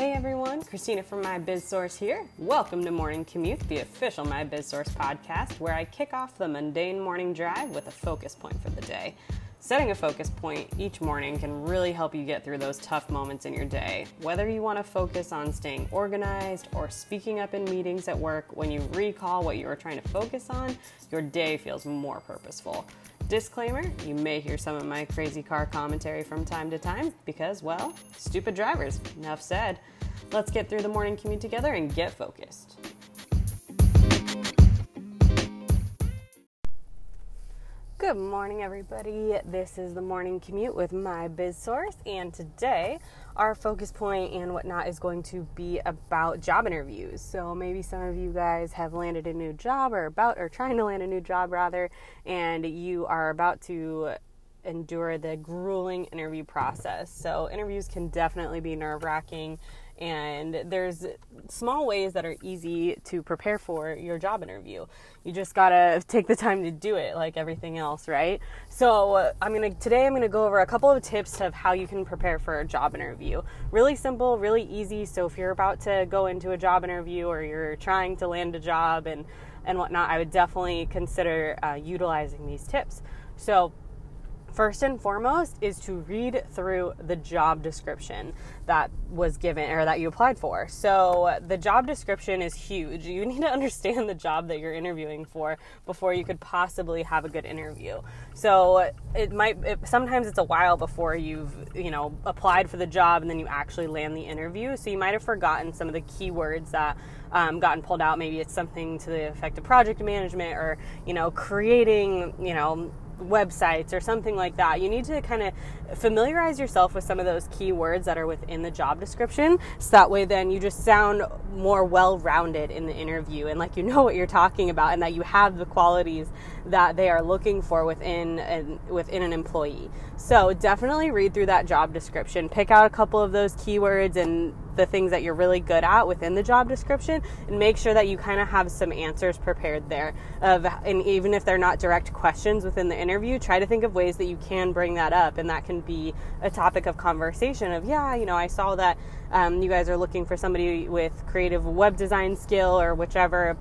Hey everyone, Christina from My Biz Source here. Welcome to Morning Commute, the official My Biz Source podcast, where I kick off the mundane morning drive with a focus point for the day. Setting a focus point each morning can really help you get through those tough moments in your day. Whether you want to focus on staying organized or speaking up in meetings at work, when you recall what you were trying to focus on, your day feels more purposeful. Disclaimer you may hear some of my crazy car commentary from time to time because, well, stupid drivers. Enough said. Let's get through the morning commute together and get focused. Good morning, everybody. This is the morning commute with my biz source, and today our focus point and whatnot is going to be about job interviews. So maybe some of you guys have landed a new job or about or trying to land a new job rather, and you are about to endure the grueling interview process. So interviews can definitely be nerve wracking and there's small ways that are easy to prepare for your job interview. You just gotta take the time to do it, like everything else, right? So I'm gonna today I'm gonna go over a couple of tips of how you can prepare for a job interview. Really simple, really easy. So if you're about to go into a job interview or you're trying to land a job and and whatnot, I would definitely consider uh, utilizing these tips. So first and foremost is to read through the job description that was given or that you applied for. So, the job description is huge. You need to understand the job that you're interviewing for before you could possibly have a good interview. So, it might it, sometimes it's a while before you've, you know, applied for the job and then you actually land the interview. So, you might have forgotten some of the keywords that um, gotten pulled out. Maybe it's something to the effect of project management or, you know, creating, you know, websites or something like that. You need to kind of familiarize yourself with some of those keywords that are within the job description so that way then you just sound more well-rounded in the interview and like you know what you're talking about and that you have the qualities that they are looking for within an, within an employee. So definitely read through that job description, pick out a couple of those keywords and the things that you're really good at within the job description and make sure that you kind of have some answers prepared there of and even if they're not direct questions within the interview try to think of ways that you can bring that up and that can be a topic of conversation of yeah you know i saw that um, you guys are looking for somebody with creative web design skill or whichever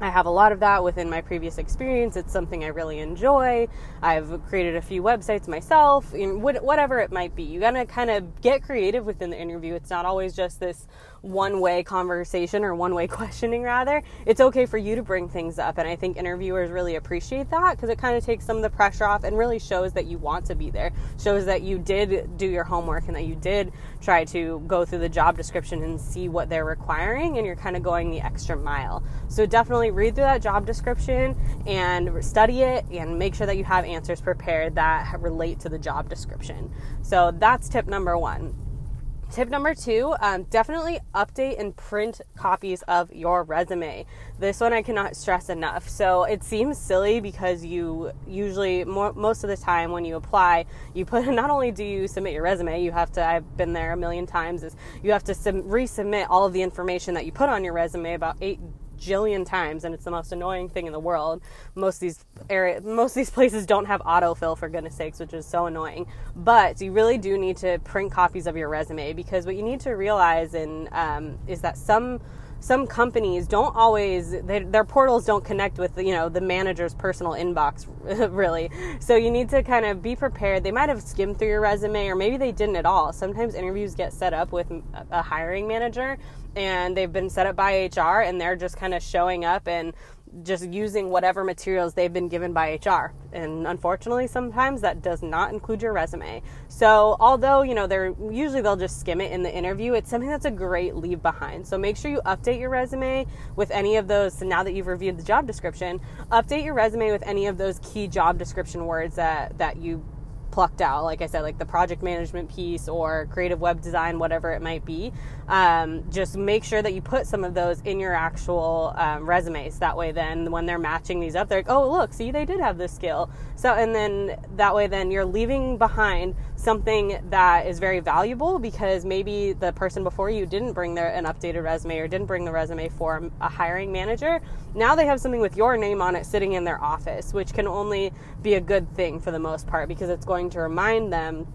I have a lot of that within my previous experience. It's something I really enjoy. I've created a few websites myself, whatever it might be. You gotta kind of get creative within the interview. It's not always just this one way conversation or one way questioning, rather. It's okay for you to bring things up. And I think interviewers really appreciate that because it kind of takes some of the pressure off and really shows that you want to be there, shows that you did do your homework and that you did try to go through the job description and see what they're requiring and you're kind of going the extra mile. So definitely read through that job description and study it and make sure that you have answers prepared that relate to the job description. So that's tip number one. Tip number two, um, definitely update and print copies of your resume. This one I cannot stress enough. So it seems silly because you usually, more, most of the time when you apply, you put, not only do you submit your resume, you have to, I've been there a million times, is you have to sub- resubmit all of the information that you put on your resume about eight jillion times and it's the most annoying thing in the world. Most of these area most of these places don't have autofill for goodness sakes, which is so annoying. But you really do need to print copies of your resume because what you need to realize in, um, is that some some companies don't always they, their portals don't connect with you know the manager's personal inbox really. So you need to kind of be prepared. They might have skimmed through your resume or maybe they didn't at all. Sometimes interviews get set up with a hiring manager and they've been set up by HR and they're just kind of showing up and just using whatever materials they've been given by HR. And unfortunately, sometimes that does not include your resume. So, although, you know, they're usually they'll just skim it in the interview, it's something that's a great leave behind. So, make sure you update your resume with any of those. So now that you've reviewed the job description, update your resume with any of those key job description words that that you plucked out like i said like the project management piece or creative web design whatever it might be. Um, just make sure that you put some of those in your actual um, resumes. That way then when they're matching these up they're like oh look see they did have this skill. So and then that way then you're leaving behind something that is very valuable because maybe the person before you didn't bring their an updated resume or didn't bring the resume for a hiring manager. Now they have something with your name on it sitting in their office which can only be a good thing for the most part because it's going to remind them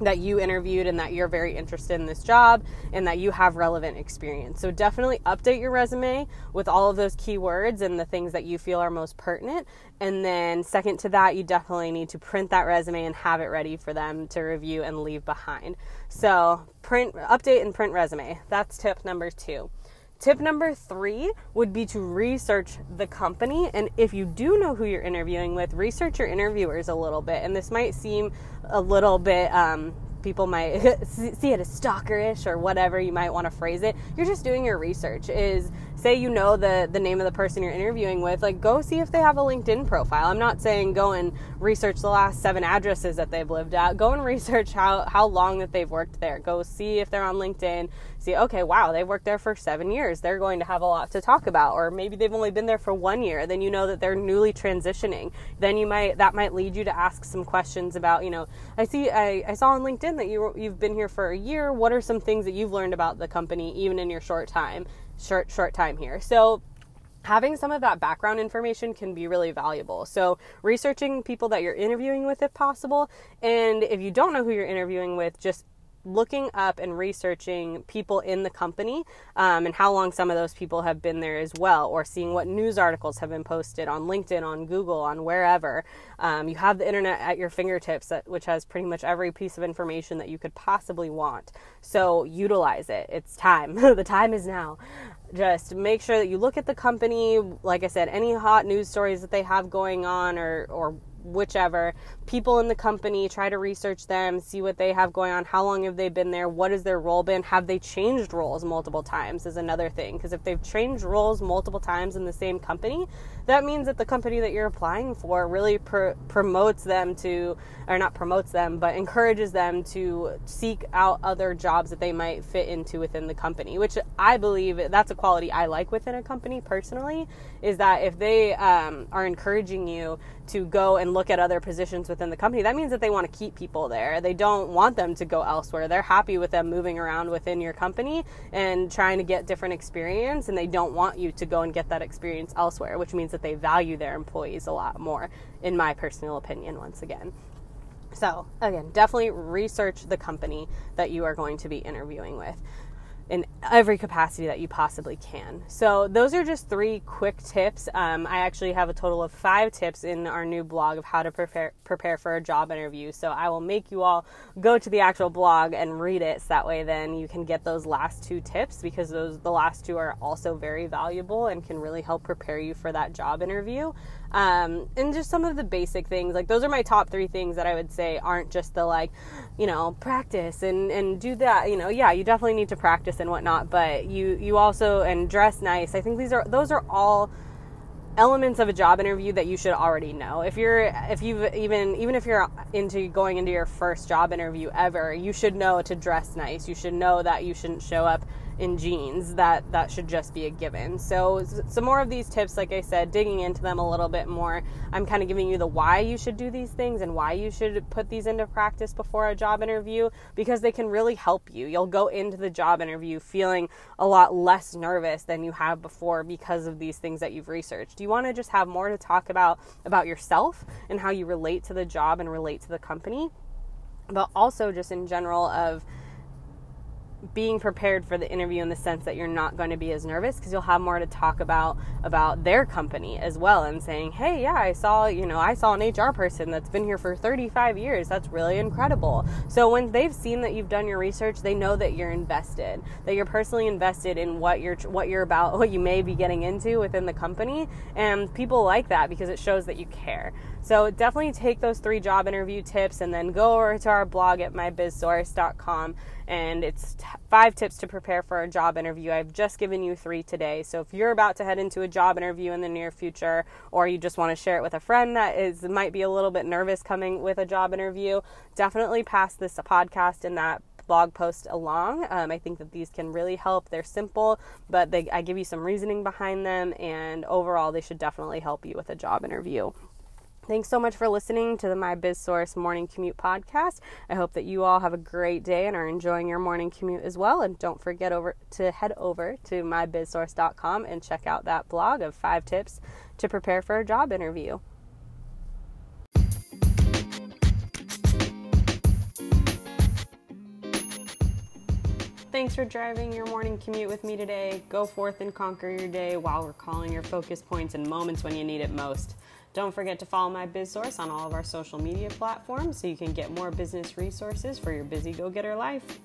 that you interviewed and that you're very interested in this job and that you have relevant experience. So definitely update your resume with all of those keywords and the things that you feel are most pertinent. And then second to that, you definitely need to print that resume and have it ready for them to review and leave behind. So print update and print resume. That's tip number 2. Tip number three would be to research the company. And if you do know who you're interviewing with, research your interviewers a little bit. And this might seem a little bit, um, people might see it as stalkerish or whatever you might want to phrase it. You're just doing your research. Is say you know the the name of the person you're interviewing with, like go see if they have a LinkedIn profile. I'm not saying go and research the last seven addresses that they've lived at. Go and research how how long that they've worked there. Go see if they're on LinkedIn. See, okay, wow, they've worked there for seven years. They're going to have a lot to talk about. Or maybe they've only been there for one year. Then you know that they're newly transitioning. Then you might that might lead you to ask some questions about, you know, I see I, I saw on LinkedIn that you you've been here for a year. What are some things that you've learned about the company even in your short time? Short short time here. So having some of that background information can be really valuable. So, researching people that you're interviewing with if possible, and if you don't know who you're interviewing with, just looking up and researching people in the company um, and how long some of those people have been there as well, or seeing what news articles have been posted on LinkedIn, on Google, on wherever. Um, you have the internet at your fingertips, that, which has pretty much every piece of information that you could possibly want. So utilize it. It's time. the time is now just make sure that you look at the company like i said any hot news stories that they have going on or or whichever people in the company try to research them see what they have going on how long have they been there what has their role been have they changed roles multiple times is another thing. Because if they've changed roles multiple times in the same company that means that the company that you're applying for really pr- promotes them to, or not promotes them, but encourages them to seek out other jobs that they might fit into within the company, which I believe that's a quality I like within a company personally, is that if they um, are encouraging you to go and look at other positions within the company, that means that they want to keep people there. They don't want them to go elsewhere. They're happy with them moving around within your company and trying to get different experience, and they don't want you to go and get that experience elsewhere, which means that they value their employees a lot more, in my personal opinion, once again. So, again, definitely research the company that you are going to be interviewing with in every capacity that you possibly can. So, those are just three quick tips. Um, I actually have a total of five tips in our new blog of how to prepare prepare for a job interview. So, I will make you all go to the actual blog and read it. So that way, then you can get those last two tips because those the last two are also very valuable and can really help prepare you for that job interview. Um, and just some of the basic things like those are my top three things that i would say aren't just the like you know practice and and do that you know yeah you definitely need to practice and whatnot but you you also and dress nice i think these are those are all elements of a job interview that you should already know. If you're if you've even even if you're into going into your first job interview ever, you should know to dress nice. You should know that you shouldn't show up in jeans that that should just be a given. So some more of these tips like i said digging into them a little bit more. I'm kind of giving you the why you should do these things and why you should put these into practice before a job interview because they can really help you. You'll go into the job interview feeling a lot less nervous than you have before because of these things that you've researched. You want to just have more to talk about about yourself and how you relate to the job and relate to the company? But also just in general of being prepared for the interview in the sense that you're not going to be as nervous because you'll have more to talk about about their company as well and saying hey yeah i saw you know i saw an hr person that's been here for 35 years. That's really incredible. So when they've seen that you've done your research they know that you're invested that you're personally invested in what you're what you're about what you may be getting into within the company and people like that because it shows that you care so definitely take those three job interview tips and then go over to our blog at mybizsource.com and it's t- five tips to prepare for a job interview. I've just given you three today. So if you're about to head into a job interview in the near future, or you just want to share it with a friend that is might be a little bit nervous coming with a job interview, definitely pass this podcast and that blog post along. Um, I think that these can really help. They're simple, but they, I give you some reasoning behind them, and overall, they should definitely help you with a job interview. Thanks so much for listening to the My Biz Source Morning Commute podcast. I hope that you all have a great day and are enjoying your morning commute as well. And don't forget over to head over to mybizsource.com and check out that blog of five tips to prepare for a job interview. thanks for driving your morning commute with me today. Go forth and conquer your day while recalling your focus points and moments when you need it most. Don't forget to follow my Biz Source on all of our social media platforms so you can get more business resources for your busy go getter life.